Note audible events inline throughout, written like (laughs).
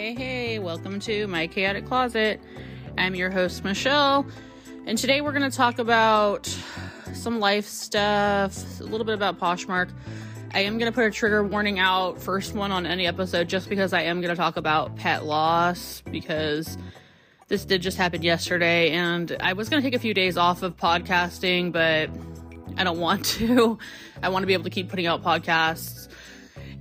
hey, hey, welcome to my chaotic closet. I'm your host, Michelle, and today we're going to talk about some life stuff, a little bit about Poshmark. I am going to put a trigger warning out, first one on any episode, just because I am going to talk about pet loss, because this did just happen yesterday, and I was going to take a few days off of podcasting, but I don't want to. (laughs) I want to be able to keep putting out podcasts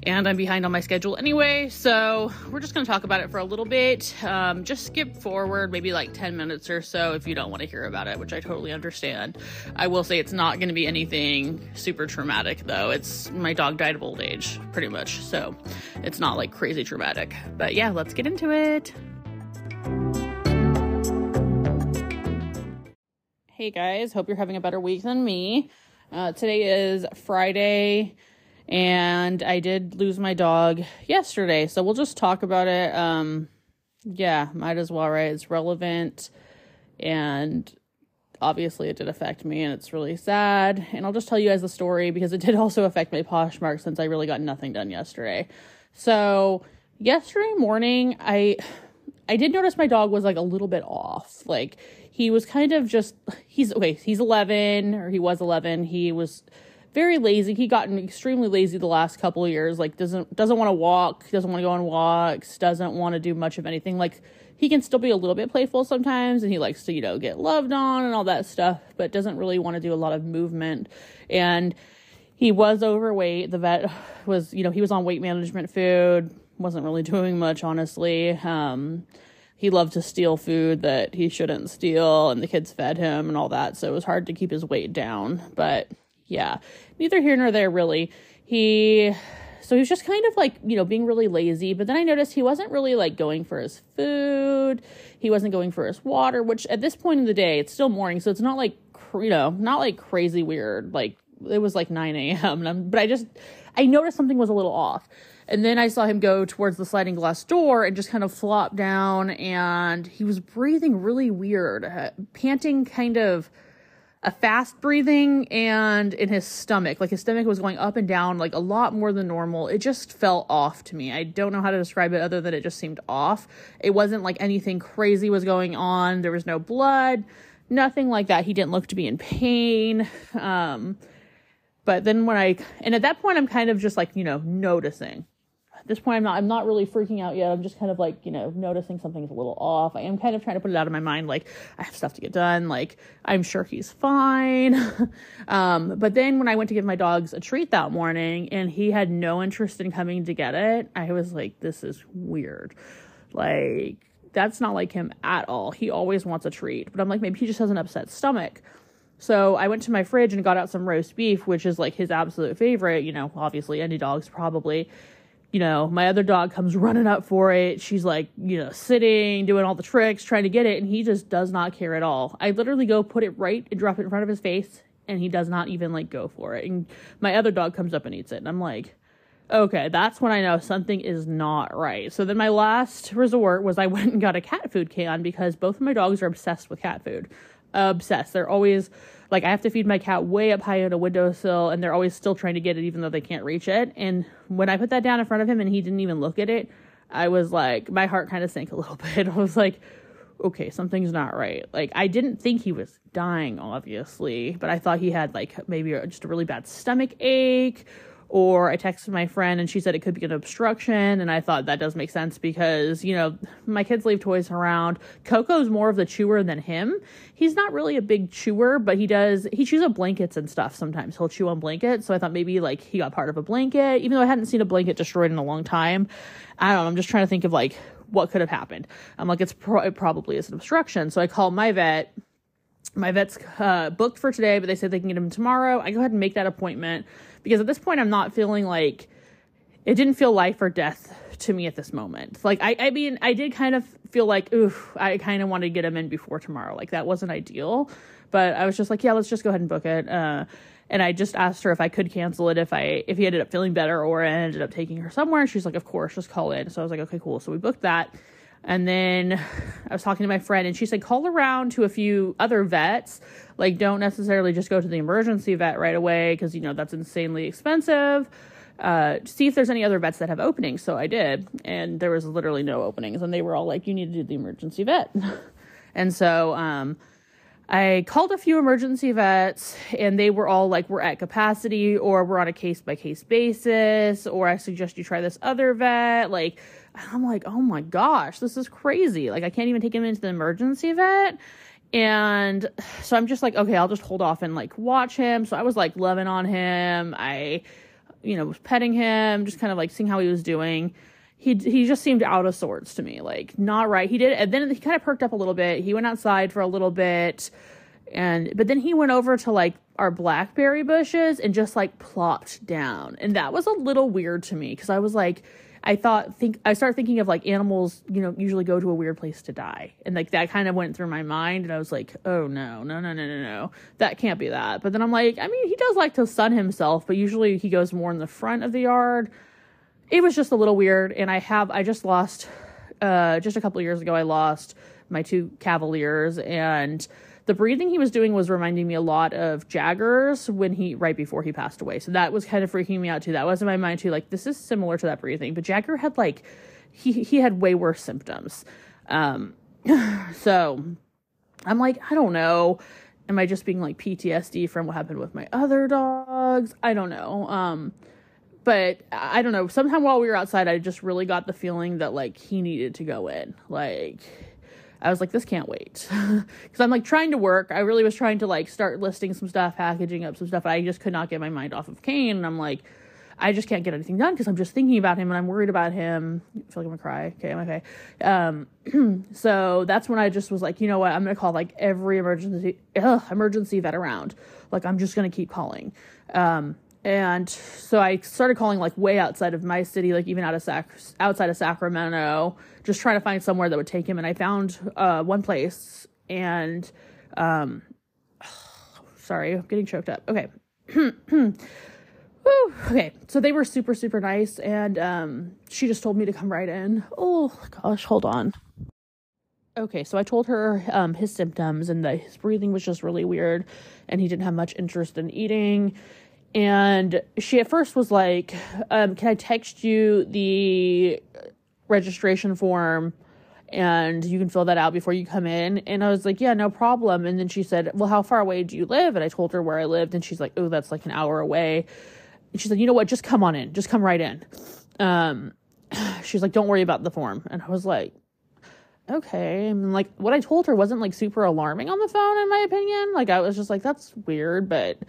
and I'm behind on my schedule anyway. So we're just going to talk about it for a little bit. Um, just skip forward maybe like 10 minutes or so if you don't want to hear about it, which I totally understand. I will say it's not going to be anything super traumatic though. It's my dog died of old age pretty much. So it's not like crazy traumatic. But yeah, let's get into it. Hey guys, hope you're having a better week than me. Uh, today is Friday and I did lose my dog yesterday. So we'll just talk about it. Um, yeah, might as well, right? It's relevant, and obviously it did affect me, and it's really sad. And I'll just tell you guys the story because it did (laughs) also affect my Poshmark since I really got nothing done yesterday. So yesterday morning, I I did notice my dog was like a little bit off. Like he was kind of just he's okay, he's 11 or he was 11. He was very lazy. He gotten extremely lazy the last couple of years. Like doesn't doesn't want to walk, doesn't want to go on walks, doesn't want to do much of anything. Like he can still be a little bit playful sometimes and he likes to, you know, get loved on and all that stuff, but doesn't really want to do a lot of movement. And he was overweight. The vet was, you know, he was on weight management food, wasn't really doing much honestly. Um he loved to steal food that he shouldn't steal and the kids fed him and all that so it was hard to keep his weight down but yeah, neither here nor there really. He so he was just kind of like, you know, being really lazy, but then I noticed he wasn't really like going for his food. He wasn't going for his water, which at this point in the day, it's still morning, so it's not like, you know, not like crazy weird. Like it was like 9 a.m. but I just, I noticed something was a little off. And then I saw him go towards the sliding glass door and just kind of flop down, and he was breathing really weird, uh, panting kind of a fast breathing and in his stomach. Like his stomach was going up and down like a lot more than normal. It just felt off to me. I don't know how to describe it other than it just seemed off. It wasn't like anything crazy was going on. There was no blood, nothing like that. He didn't look to be in pain. Um, but then when I, and at that point, I'm kind of just like, you know, noticing this point I'm not I'm not really freaking out yet. I'm just kind of like, you know, noticing something's a little off. I am kind of trying to put it out of my mind like I have stuff to get done, like I'm sure he's fine. (laughs) um, but then when I went to give my dogs a treat that morning and he had no interest in coming to get it, I was like this is weird. Like that's not like him at all. He always wants a treat. But I'm like maybe he just has an upset stomach. So I went to my fridge and got out some roast beef, which is like his absolute favorite, you know, obviously any dogs probably you know, my other dog comes running up for it. She's like, you know, sitting, doing all the tricks, trying to get it, and he just does not care at all. I literally go put it right and drop it in front of his face, and he does not even like go for it. And my other dog comes up and eats it, and I'm like, okay, that's when I know something is not right. So then my last resort was I (laughs) went and got a cat food can because both of my dogs are obsessed with cat food. Obsessed. They're always like I have to feed my cat way up high on a windowsill and they're always still trying to get it even though they can't reach it. And when I put that down in front of him and he didn't even look at it, I was like my heart kind of sank a little (laughs) bit. I was like, okay, something's not right. Like I didn't think he was dying obviously, but I thought he had like maybe just a really bad stomach ache or I texted my friend and she said it could be an obstruction. And I thought that does make sense because, you know, my kids leave toys around. Coco's more of the chewer than him. He's not really a big chewer, but he does, he chews up blankets and stuff sometimes. He'll chew on blankets. So I thought maybe like he got part of a blanket, even though I hadn't seen a blanket destroyed in a long time. I don't know. I'm just trying to think of like what could have happened. I'm like, it's pro- it probably is an obstruction. So I called my vet my vet's uh, booked for today, but they said they can get him tomorrow. I go ahead and make that appointment because at this point I'm not feeling like it didn't feel life or death to me at this moment. Like I, I mean, I did kind of feel like, ooh, I kind of wanted to get him in before tomorrow. Like that wasn't ideal, but I was just like, yeah, let's just go ahead and book it. Uh, and I just asked her if I could cancel it if I if he ended up feeling better or I ended up taking her somewhere. She's like, of course, just call in. So I was like, okay, cool. So we booked that. And then I was talking to my friend, and she said, call around to a few other vets. Like, don't necessarily just go to the emergency vet right away because, you know, that's insanely expensive. uh, see if there's any other vets that have openings. So I did, and there was literally no openings, and they were all like, "You need to do the emergency vet," (laughs) and so um, I called a few emergency vets, and they were all like, "We're at capacity, or we're on a case by case basis, or I suggest you try this other vet." Like, I'm like, "Oh my gosh, this is crazy!" Like, I can't even take him into the emergency vet. And so I'm just like, okay, I'll just hold off and like watch him. So I was like loving on him. I you know, was petting him, just kind of like seeing how he was doing. He he just seemed out of sorts to me, like not right. He did, and then he kind of perked up a little bit. He went outside for a little bit, and but then he went over to like our blackberry bushes and just like plopped down, and that was a little weird to me because I was like, I thought think I started thinking of like animals, you know, usually go to a weird place to die. And like that kind of went through my mind and I was like, "Oh no, no, no, no, no, no. That can't be that." But then I'm like, I mean, he does like to sun himself, but usually he goes more in the front of the yard. It was just a little weird and I have I just lost uh just a couple years ago I lost my two cavaliers and the breathing he was doing was reminding me a lot of Jagger's when he right before he passed away. So that was kind of freaking me out too. That was in my mind too. Like this is similar to that breathing, but Jagger had like he he had way worse symptoms. Um, (sighs) so I'm like I don't know. Am I just being like PTSD from what happened with my other dogs? I don't know. Um, but I don't know. Sometime while we were outside, I just really got the feeling that like he needed to go in. Like I was like, this can't wait. (laughs) Because I'm like trying to work. I really was trying to like start listing some stuff, packaging up some stuff. I just could not get my mind off of Kane. And I'm like, I just can't get anything done because I'm just thinking about him and I'm worried about him. I feel like I'm gonna cry. Okay, I'm okay. Um, (clears throat) so that's when I just was like, you know what? I'm gonna call like every emergency ugh, emergency vet around. Like I'm just gonna keep calling. Um, and so I started calling like way outside of my city, like even out of Sac- outside of Sacramento, just trying to find somewhere that would take him. And I found uh, one place, and um, (sighs) sorry, I'm getting choked up. Okay. (clears throat) okay, so they were super, super nice, and um, she just told me to come right in. Oh gosh, hold on. Okay, so I told her um, his symptoms and that his breathing was just really weird, and he didn't have much interest in eating and she at first was like, um, Can I text you the registration form and you can fill that out before you come in? And I was like, Yeah, no problem. And then she said, Well, how far away do you live? And I told her where I lived, and she's like, Oh, that's like an hour away. And she said, You know what? Just come on in. Just come right in. Um, (sighs) she's like, Don't worry about the form. And I was like, okay. And like what I told her wasn't like super alarming on the phone, in my opinion. Like I was just like, that's weird, but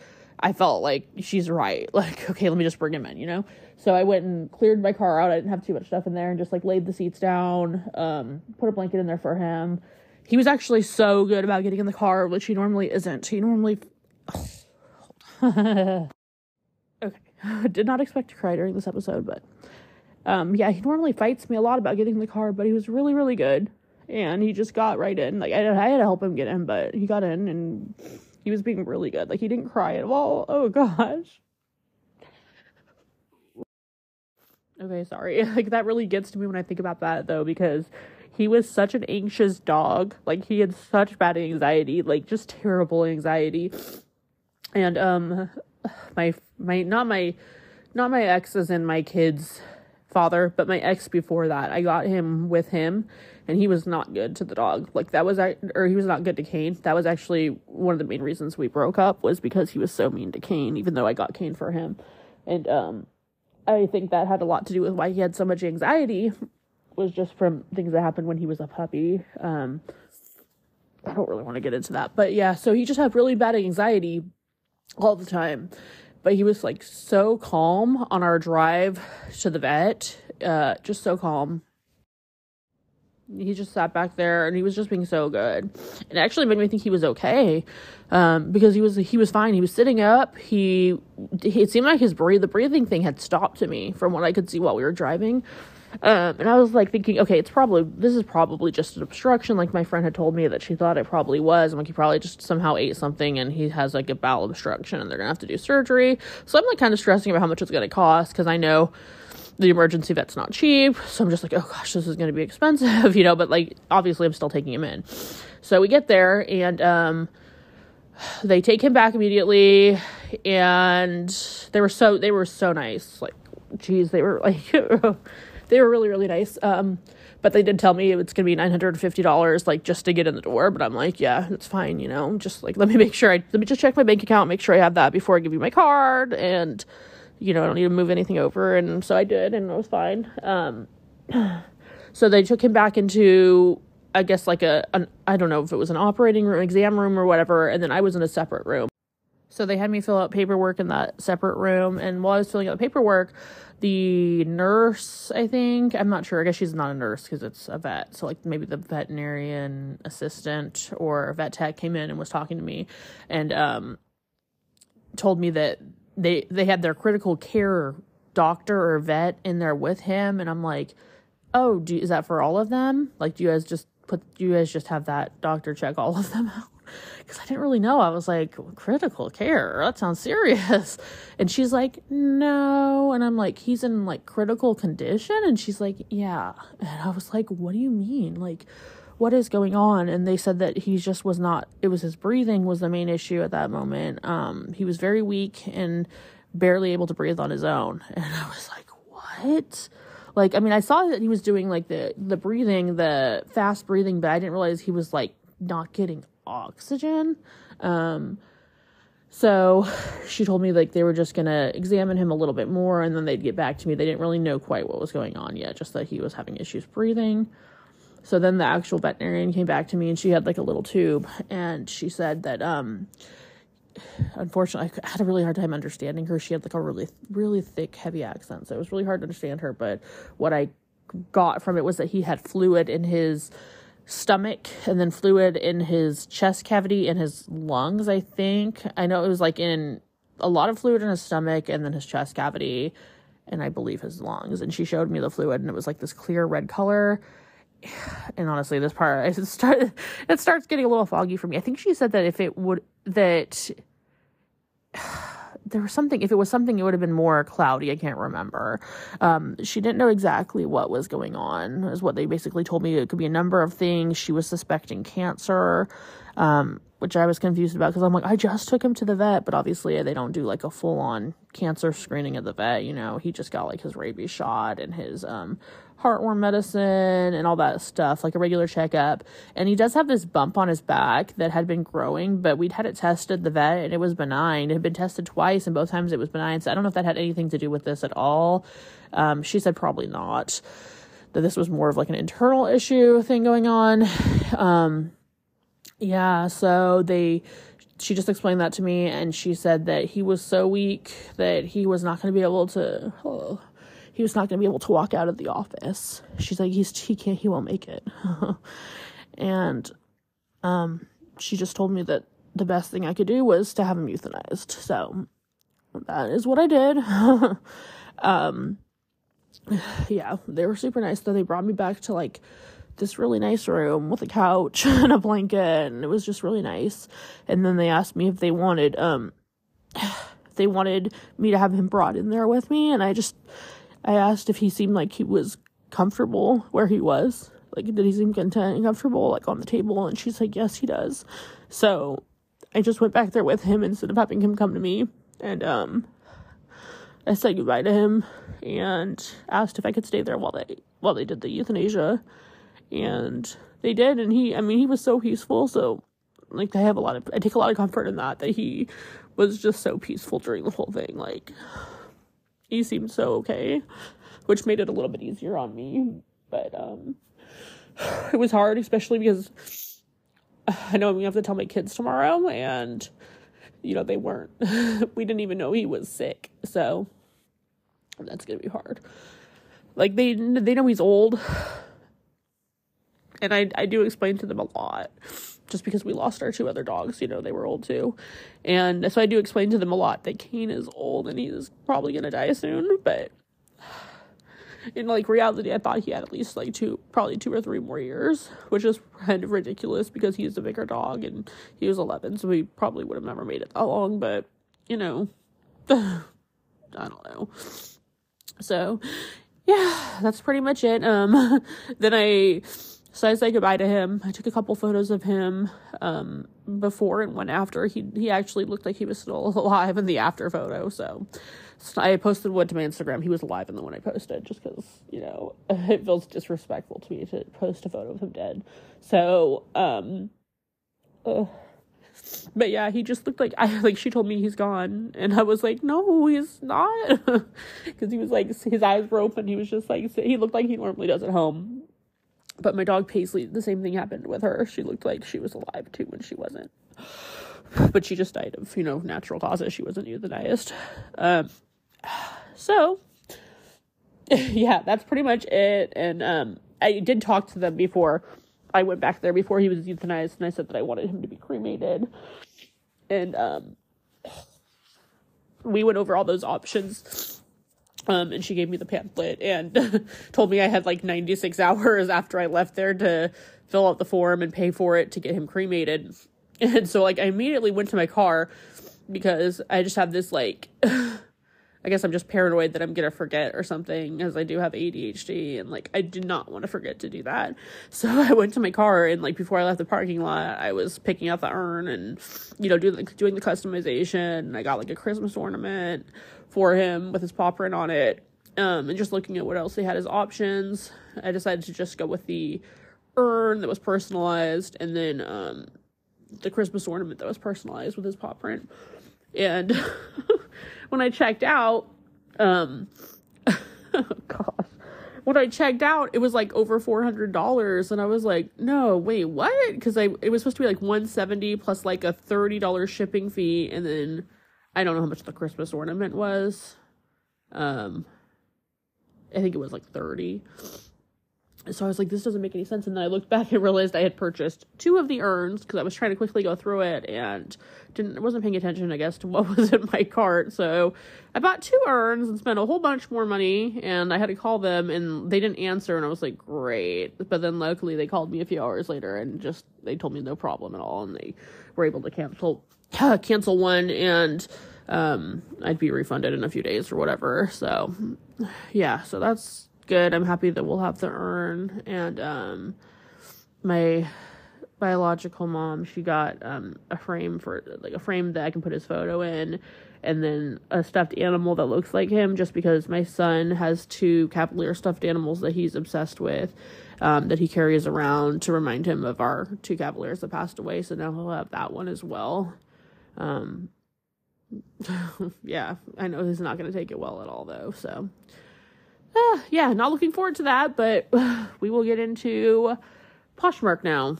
I felt like she's right. (laughs) Like, okay, let me just bring him in, you know? So I went and cleared my car out. I didn't have too much stuff in there and just like laid the seats down, um, put a blanket in there for him. He was actually so good about getting in the car, which he normally isn't. He normally. (laughs) okay. (laughs) Did not expect to cry during this episode, but um, yeah, he normally fights me a lot about getting in the car, but he was really, really good. And he just got right in. Like, I, I had to help him get in, but he got in and he was being really good. Like he didn't cry at all. (laughs) Oh gosh. Okay, sorry. (laughs) Like that really gets to me when I think about that though because he was such an anxious dog. Like he had such bad anxiety, like just terrible anxiety. And um (sighs) my my not my not my ex and my kids father, but my ex before that. I got him with him and he was not good to the dog. Like that was or he was not good to Kane. That was actually one of the main reasons we broke up was because he was so mean to Kane even though I got Kane for him. And um I think that had a lot to do with why he had so much anxiety was just from things that happened when he was a puppy. Um I don't really want to get into that. But yeah, so he just had really bad anxiety all the time but he was like so calm on our drive to the vet uh just so calm. He just sat back there and he was just being so good. It actually made me think he was okay um because he was he was fine. He was sitting up. He it seemed like his breathe the breathing thing had stopped to me from what i could see while we were driving um, and I was like thinking, okay, it's probably this is probably just an obstruction. Like my friend had told me that she thought it probably was. I'm like, he probably just somehow ate something and he has like a bowel obstruction and they're gonna have to do surgery. So I'm like kind of stressing about how much it's gonna cost because I know the emergency vet's not cheap. So I'm just like, oh gosh, this is gonna be expensive, (laughs) you know. But like, obviously, I'm still taking him in. So we get there and um, they take him back immediately, and they were so they were so nice, like geez, they were like, (laughs) they were really, really nice. Um, but they did tell me it's going to be $950 like just to get in the door. But I'm like, yeah, it's fine. You know, just like, let me make sure I, let me just check my bank account, make sure I have that before I give you my card. And, you know, I don't need to move anything over. And so I did, and it was fine. Um, (clears throat) so they took him back into, I guess, like a, an, I don't know if it was an operating room, exam room, or whatever. And then I was in a separate room. So they had me fill out paperwork in that separate room. And while I was filling out the paperwork, the nurse, I think, I'm not sure. I guess she's not a nurse because it's a vet. So, like, maybe the veterinarian assistant or vet tech came in and was talking to me and um, told me that they they had their critical care doctor or vet in there with him. And I'm like, oh, do, is that for all of them? Like, do you guys just put, do you guys just have that doctor check all of them out? Because I didn't really know. I was like, critical care? That sounds serious. (laughs) And she's like, no. And I'm like, he's in like critical condition? And she's like, yeah. And I was like, what do you mean? Like, what is going on? And they said that he just was not, it was his breathing was the main issue at that moment. Um, he was very weak and barely able to breathe on his own. (laughs) And I was like, what? Like, I mean, I saw that he was doing like the, the breathing, the fast breathing, but I didn't realize he was like not getting oxygen. Um, so she told me like they were just gonna examine him a little bit more and then they'd get back to me. They didn't really know quite what was going on yet, just that he was having issues breathing. So then the actual veterinarian came back to me and she had like a little tube and she said that um unfortunately I had a really hard time understanding her. She had like a really really thick heavy accent. So it was really hard to understand her, but what I got from it was that he had fluid in his stomach and then fluid in his chest cavity and his lungs, I think. I know it was like in a lot of fluid in his stomach and then his chest cavity and I believe his lungs. And she showed me the fluid and it was like this clear red color. (sighs) And honestly, this part (laughs) it start it starts getting a little foggy for me. I think she said that if it would that (sighs) there was something if it was something it would have been more cloudy i can't remember. Um, she didn't know exactly what was going on is what they basically told me. It could be a number of things. She was suspecting cancer um, which i was confused about because i'm like i just took him to the vet but obviously they don't do like a full-on cancer screening at the vet you know? He just got like his rabies shot and his um, heartworm medicine and all that stuff, like a regular checkup. And he does have this bump on his back that had been growing, but we'd had it tested the vet and it was benign. It had been tested twice and both times it was benign. So I don't know if that had anything to do with this at all. Um, she said probably not. That this was more of like an internal issue thing going on. Um, yeah, so they she just explained that to me and she said that he was so weak that he was not going to be able to oh, he was not going to be able to walk out of the office. She's like, he's he can't he won't make it, (laughs) and um, she just told me that the best thing I could do was to have him euthanized. So that is what I did. (laughs) um, (sighs) yeah, they were super nice. Though they brought me back to like this really nice room with a couch (laughs) and a blanket, and it was just really nice. And then they asked me if they wanted um (sighs) they wanted me to have him brought in there with me, and I just I asked if he seemed like he was comfortable where he was. Like, did he seem content and comfortable, like on the table? And she's like, yes, he does. So I just went back there with him instead of having him come to me. And, um, I said goodbye to him and asked if I could stay there while they, while they did the euthanasia. And they did. And he, I mean, he was so peaceful. So, like, I have a lot of, I take a lot of comfort in that, that he was just so peaceful during the whole thing. Like, he seemed so okay, which made it a little bit easier on me. But um, (sighs) it was hard, especially because (sighs) I know I'm gonna have to tell my kids tomorrow, and you know they weren't. (laughs) we didn't even know he was sick, so that's gonna be hard. Like they they know he's old, (sighs) and I I do explain to them a lot just because we lost our two other dogs, you know, they were old too. And so I do explain to them a lot that Kane is old and he's probably going to die soon, but in like reality, I thought he had at least like two, probably two or three more years, which is kind of ridiculous because he's a bigger dog and he was 11, so he probably would have never made it that long, but you know, (laughs) I don't know. So, yeah, that's pretty much it. Um, (laughs) then I so I say goodbye to him. I took a couple photos of him um, before and one after. He he actually looked like he was still (laughs) alive in the after photo. So, so I posted one to my Instagram. He was alive in the one I posted, just because you know (laughs) it feels disrespectful to me to post a photo of him dead. So, um, uh, but yeah, he just looked like (laughs) I like she told me he's gone, and I was like, no, he's not, because he was like his eyes were open. He was just like he looked like he normally does at home but my dog Paisley, the same thing happened with her. She looked like she was alive too when she wasn't. (sighs) But she just died of, you know, natural causes. She wasn't euthanized. Um, (sighs) so, (sighs) yeah, that's pretty much it. And um, I did talk to them before I went back there before he was euthanized, and I said that I wanted him to be cremated. And um, we went over all those options um, and she gave me the pamphlet and (laughs) told me I had like 96 hours after I left there to fill out the form and pay for it to get him cremated. (laughs) And so, like, I immediately went to my car because I just have this, like, (laughs) I guess I'm just paranoid that I'm gonna forget or something, as I do have ADHD, and like, I did not want to forget to do that. (laughs) So I went to my car, and like, before I left the parking lot, I was picking out the urn and, you know, doing, like, doing the customization. And I got like a Christmas ornament for him with his paw print on it. Um, and just looking at what else he had as options, I decided to just go with the urn that was personalized and then um, the Christmas ornament that was personalized with his paw print. And (laughs) when I checked out, um, (laughs) gosh, when I checked out, it was like over four hundred dollars, and I was like, no, wait, what? Because I it was supposed to be like one seventy plus like a thirty dollar shipping fee, and then I don't know how much the Christmas ornament was. Um, I think it was like 30. So I was like, this doesn't make any sense. And then I looked back and realized I had purchased two of the urns because I was trying to quickly go through it and didn't wasn't paying attention, I guess, to what (laughs) was in my cart. So I bought two urns and spent a whole bunch more money. And I had to call them and they didn't answer. And I was like, great. But then luckily they called me a few hours later and just they told me no problem at all. And they were able to cancel (laughs) cancel one and um, I'd be refunded in a few days or whatever. So, yeah, so that's good. I'm happy that we'll have the urn. And um, my biological mom, she got um, a frame for like a frame that I can put his photo in, and then a stuffed animal that looks like him. Just because my son has two Cavalier stuffed animals that he's obsessed with. Um, that he carries around to remind him of our two Cavaliers that passed away. So now he'll have that one as well. Um, (laughs) yeah, I know he's not going to take it well at all, though. So, uh, yeah, not looking forward to that, but (sighs) we will get into Poshmark now.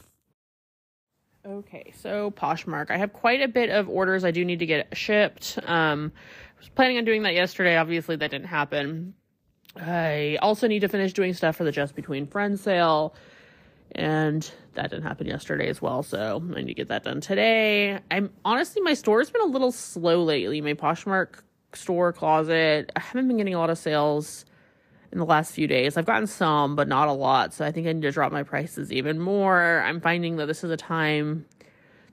Okay, so Poshmark. I have quite a bit of orders I do need to get shipped. Um, I was planning on doing that yesterday. Obviously, that didn't happen. I also need to finish doing stuff for the Just Between Friends sale and that didn't happen yesterday as well so i need to get that done today i'm honestly my store's been a little slow lately my poshmark store closet i haven't been getting a lot of sales in the last few days. I've gotten some but not a lot. So i think i need to drop my prices even more. I'm finding that this is a time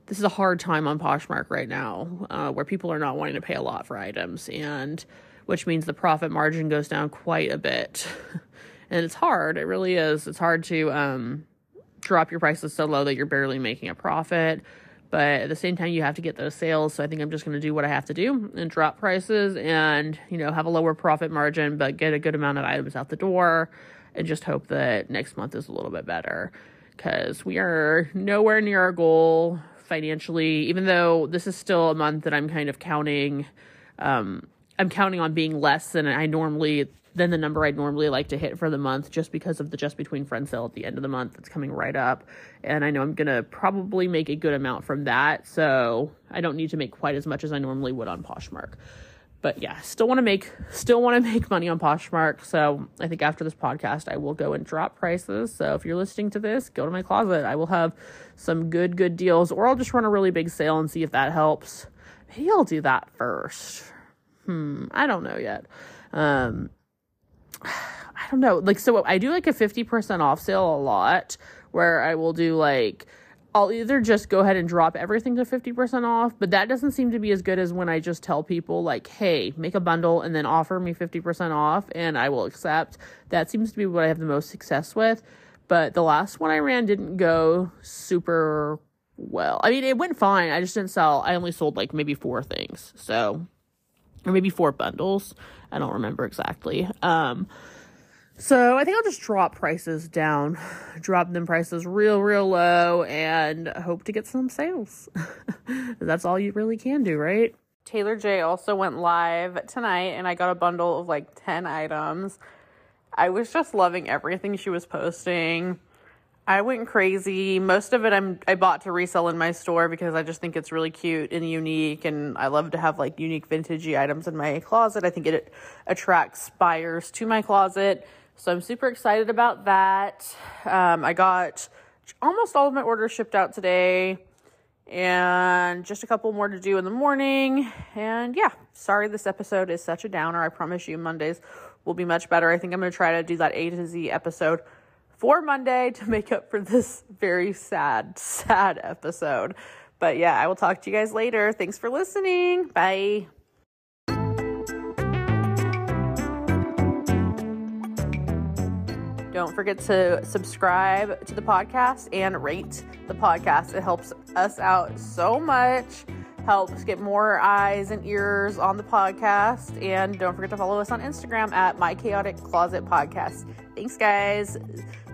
this is a hard time on poshmark right now uh, where people are not wanting to pay a lot for items and which means the profit margin goes down quite a bit. (laughs) And it's hard. It really is. It's hard to um drop your prices so low that you're barely making a profit. But at the same time, you have to get those sales. So I think I'm just going to do what I have to do and drop prices and, you know, have a lower profit margin, but get a good amount of items out the door and just hope that next month is a little bit better because we are nowhere near our goal financially, even though this is still a month that I'm kind of counting. Um, I'm counting on being less than I normally than the number I'd normally like to hit for the month just because of the Just Between Friends sale at the end of the month that's coming right up. And I know I'm going to probably make a good amount from that. So I don't need to make quite as much as I normally would on Poshmark. But yeah, still want to make still want to (laughs) make money on Poshmark. So I think after this podcast I will go and drop prices. So if you're listening to this, go to my closet. I will have some good good deals or I'll just run a really big sale and see if that helps. Maybe I'll do that first. Hmm, I don't know yet. Um, (sighs) I don't know. Like, so I do like a 50% off sale a lot where I will do like, I'll either just go ahead and drop everything to 50% off, but that doesn't seem to be as good as when I just tell people, like, hey, make a bundle and then offer me 50% off and I will accept. That seems to be what I have the most success with. but the last one I ran didn't go super well. I mean, it went fine. I just didn't sell. I only sold like maybe four things. So, or maybe four bundles. I don't remember exactly. Um, so I think I'll just drop prices down, drop them prices real, real low, and hope to get some sales. (laughs) That's all you really can do, right? Taylor J also went live tonight, and I got a bundle of like 10 items. I was just loving everything she was posting. I went crazy. Most of it I'm I bought to resell in my store because I just think it's really cute and unique and I love to have like unique vintagey items in my closet. I think it attracts buyers to my closet. So I'm super excited about that. Um, I got almost all of my orders shipped out today and just a couple more to do in the morning. And yeah, sorry this episode is such a downer. I promise you Mondays will be much better. I think I'm going to try to do that A to Z episode for Monday to make up for this very sad, sad episode. But yeah, I will talk to you guys later. Thanks for listening. Bye. Don't forget to subscribe to the podcast and rate the podcast. It helps us out so much, helps get more eyes and ears on the podcast. And don't forget to follow us on Instagram at My Chaotic Closet Podcast. Thanks, guys.